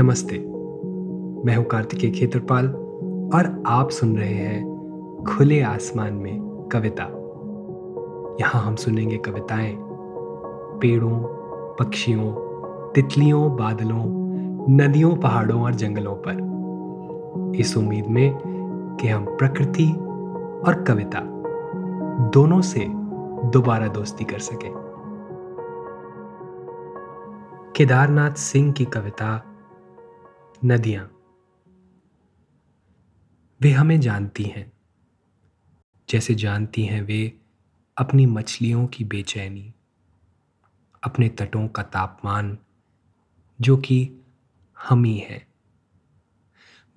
नमस्ते। मैं हूँ कार्तिकेय खेत्रपाल और आप सुन रहे हैं खुले आसमान में कविता। यहाँ हम सुनेंगे कविताएँ, पेड़ों, पक्षियों, तितलियों, बादलों, नदियों, पहाड़ों और जंगलों पर। इस उम्मीद में कि हम प्रकृति और कविता दोनों से दोबारा दोस्ती कर सकें। केदारनाथ सिंह की कविता नदियाँ। वे हमें जानती हैं। जैसे जानती हैं वे अपनी मछलियों की बेचैनी, अपने तटों का तापमान, जो कि हम ही है।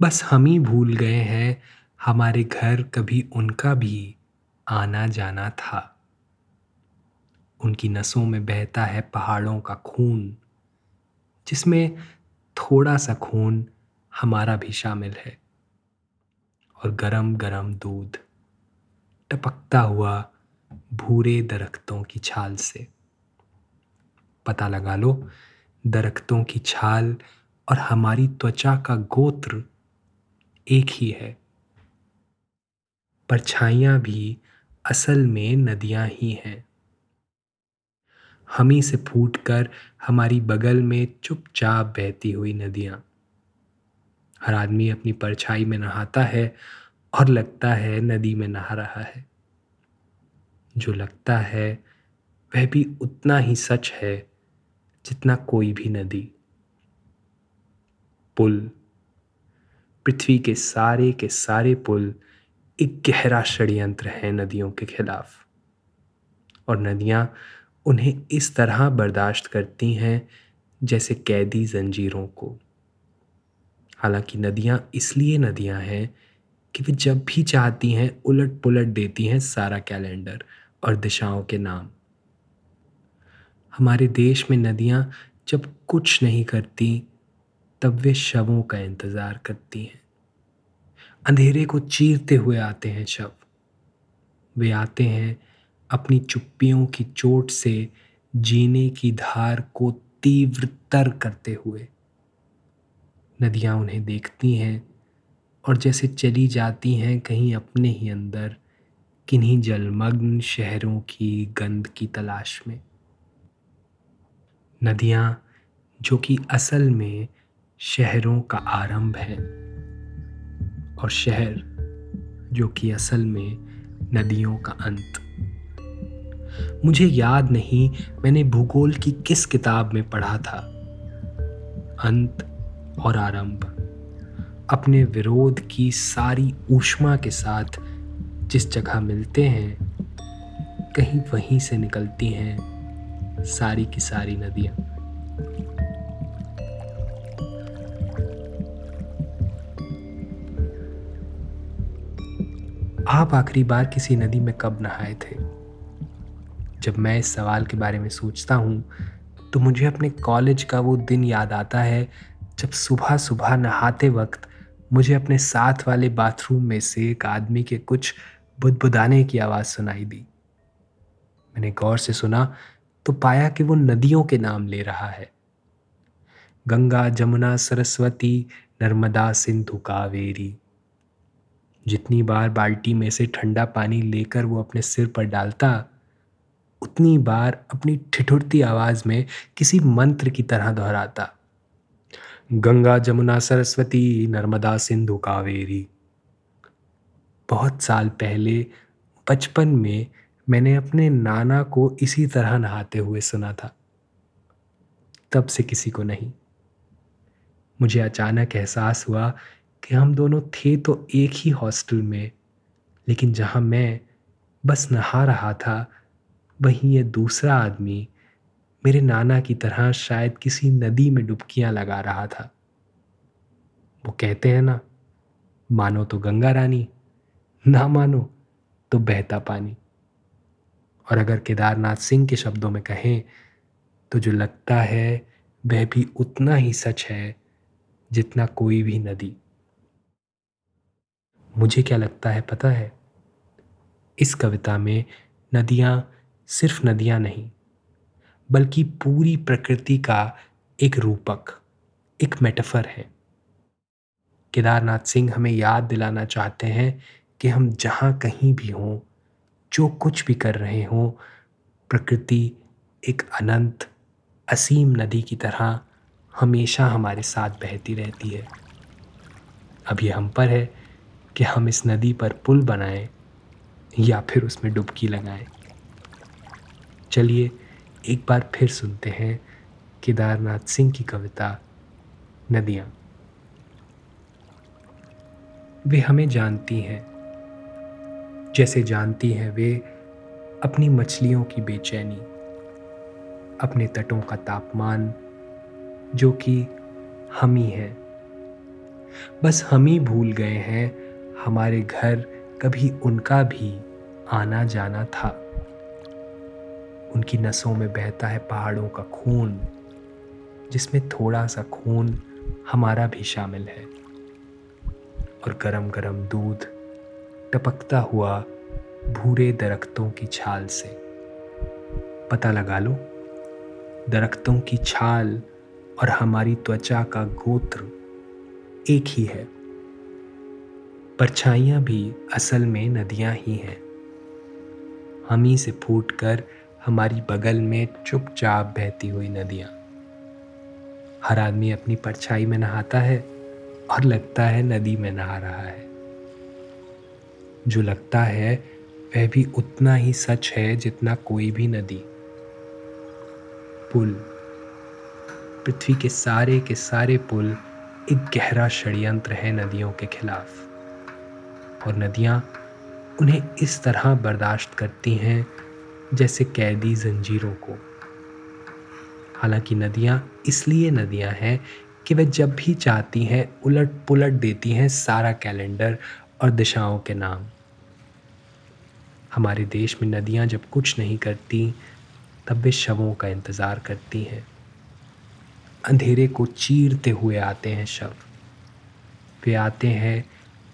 बस हम ही भूल गए हैं, हमारे घर कभी उनका भी आना जाना था। उनकी नसों में बहता है पहाड़ों का खून, जिसमें थोड़ा सा खून हमारा भी शामिल है। और गरम गरम दूध टपकता हुआ भूरे दरख्तों की छाल से। पता लगा लो, दरख्तों की छाल और हमारी त्वचा का गोत्र एक ही है। परछाइयाँ भी असल में नदियाँ ही हैं। हम ही से फूट कर हमारी बगल में चुपचाप बहती हुई नदियाँ। हर आदमी अपनी परछाई में नहाता है और लगता है नदी में नहा रहा है। जो लगता है, वह भी उतना ही सच है जितना कोई भी नदी। पुल। पृथ्वी के सारे के सारे पुल एक गहरा षड्यंत्र है नदियों के खिलाफ। और नदियाँ उन्हें इस तरह बर्दाश्त करती हैं जैसे कैदी जंजीरों को। हालाँकि नदियाँ इसलिए नदियाँ हैं कि वे जब भी चाहती हैं उलट पुलट देती हैं सारा कैलेंडर और दिशाओं के नाम। हमारे देश में नदियाँ जब कुछ नहीं करती, तब वे शवों का इंतज़ार करती हैं। अंधेरे को चीरते हुए आते हैं शव। वे आते हैं अपनी चुप्पियों की चोट से जीने की धार को तीव्रतर करते हुए। नदियाँ उन्हें देखती हैं और जैसे चली जाती हैं कहीं अपने ही अंदर, किन्हीं जलमग्न शहरों की गंध की तलाश में। नदियाँ, जो कि असल में शहरों का आरंभ है, और शहर, जो कि असल में नदियों का अंत। मुझे याद नहीं मैंने भूगोल की किस किताब में पढ़ा था। अंत और आरंभ। अपने विरोध की सारी ऊष्मा के साथ जिस जगह मिलते हैं, कहीं वहीं से निकलती हैं सारी की सारी नदियाँ। आप आखिरी बार किसी नदी में कब नहाए थे? जब मैं इस सवाल के बारे में सोचता हूँ तो मुझे अपने कॉलेज का वो दिन याद आता है जब सुबह सुबह नहाते वक्त मुझे अपने साथ वाले बाथरूम में से एक आदमी के कुछ बुदबुदाने की आवाज़ सुनाई दी। मैंने गौर से सुना तो पाया कि वो नदियों के नाम ले रहा है। गंगा, जमुना, सरस्वती, नर्मदा, सिंधु, कावेरी। जितनी बार बाल्टी में से ठंडा पानी लेकर वो अपने सिर पर डालता उतनी बार अपनी ठिठुरती आवाज़ में किसी मंत्र की तरह दोहराता, गंगा जमुना सरस्वती, नर्मदा सिंधु कावेरी। बहुत साल पहले बचपन में मैंने अपने नाना को इसी तरह नहाते हुए सुना था। तब से किसी को नहीं। मुझे अचानक एहसास हुआ कि हम दोनों थे तो एक ही हॉस्टल में, लेकिन जहाँ मैं बस नहा रहा था वहीं ये दूसरा आदमी मेरे नाना की तरह शायद किसी नदी में डुबकियाँ लगा रहा था। वो कहते हैं ना, मानो तो गंगा रानी, ना मानो तो बहता पानी। और अगर केदारनाथ सिंह के शब्दों में कहें तो जो लगता है वह भी उतना ही सच है जितना कोई भी नदी। मुझे क्या लगता है पता है? इस कविता में नदियाँ सिर्फ़ नदियाँ नहीं, बल्कि पूरी प्रकृति का एक रूपक, एक मेटाफर है। केदारनाथ सिंह हमें याद दिलाना चाहते हैं कि हम जहाँ कहीं भी हों, जो कुछ भी कर रहे हों, प्रकृति एक अनंत, असीम नदी की तरह हमेशा हमारे साथ बहती रहती है। अब ये हम पर है कि हम इस नदी पर पुल बनाएँ या फिर उसमें डुबकी लगाएँ। चलिए, एक बार फिर सुनते हैं केदारनाथ सिंह की कविता, नदियाँ। वे हमें जानती हैं। जैसे जानती हैं वे अपनी मछलियों की बेचैनी, अपने तटों का तापमान, जो कि हम ही हैं। बस हम ही भूल गए हैं, हमारे घर कभी उनका भी आना जाना था। उनकी नसों में बहता है पहाड़ों का खून, जिसमें थोड़ा सा खून हमारा भी शामिल है। और गरम गरम दूध टपकता हुआ भूरे दरख्तों की छाल से। पता लगा लो, दरख्तों की छाल और हमारी त्वचा का गोत्र एक ही है। परछाइयाँ भी असल में नदियाँ ही हैं। हम ही से फूट कर हमारी बगल में चुपचाप बहती हुई नदियाँ। हर आदमी अपनी परछाई में नहाता है और लगता है नदी में नहा रहा है। जो लगता है, वह भी उतना ही सच है जितना कोई भी नदी। पुल। पृथ्वी के सारे के सारे पुल एक गहरा षड्यंत्र है नदियों के खिलाफ। और नदियाँ उन्हें इस तरह बर्दाश्त करती हैं जैसे कैदी जंजीरों को। हालाँकि नदियाँ इसलिए नदियाँ हैं कि वे जब भी चाहती हैं उलट पुलट देती हैं सारा कैलेंडर और दिशाओं के नाम। हमारे देश में नदियाँ जब कुछ नहीं करती, तब वे शवों का इंतज़ार करती हैं। अंधेरे को चीरते हुए आते हैं शव। वे आते हैं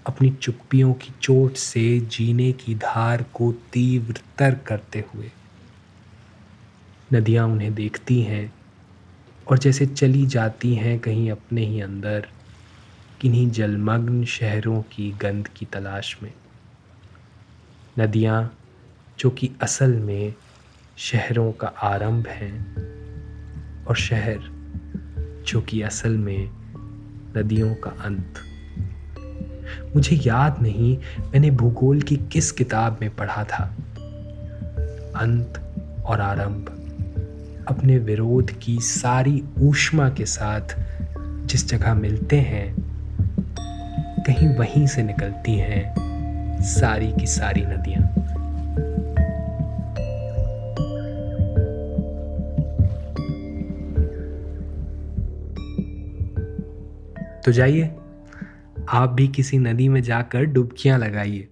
अपनी चुप्पियों की चोट से जीने की धार को तीव्रतर करते हुए। नदियाँ उन्हें देखती हैं और जैसे चली जाती हैं कहीं अपने ही अंदर, किन्हीं जलमग्न शहरों की गंध की तलाश में। नदियाँ, जो कि असल में शहरों का आरंभ हैं, और शहर, जो कि असल में नदियों का अंत। मुझे याद नहीं मैंने भूगोल की किस किताब में पढ़ा था। अंत और आरंभ। अपने विरोध की सारी ऊष्मा के साथ जिस जगह मिलते हैं, कहीं वहीं से निकलती हैं सारी की सारी नदियाँ। तो जाइए। आप भी किसी नदी में जाकर डुबकियाँ लगाइए।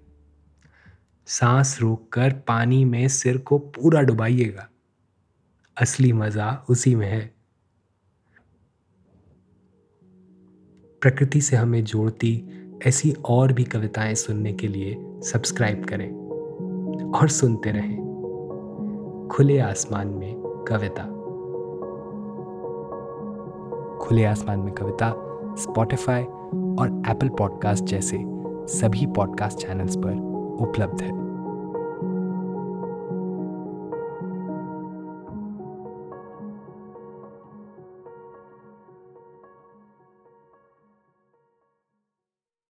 सांस रोककर पानी में सिर को पूरा डुबाइएगा। असली मज़ा उसी में है। प्रकृति से हमें जोड़ती ऐसी और भी कविताएँ सुनने के लिए सब्सक्राइब करें और सुनते रहें। खुले आसमान में कविता। खुले आसमान में कविता स्पॉटिफाई और एप्पल पॉडकास्ट जैसे सभी पॉडकास्ट चैनल्स पर उपलब्ध है।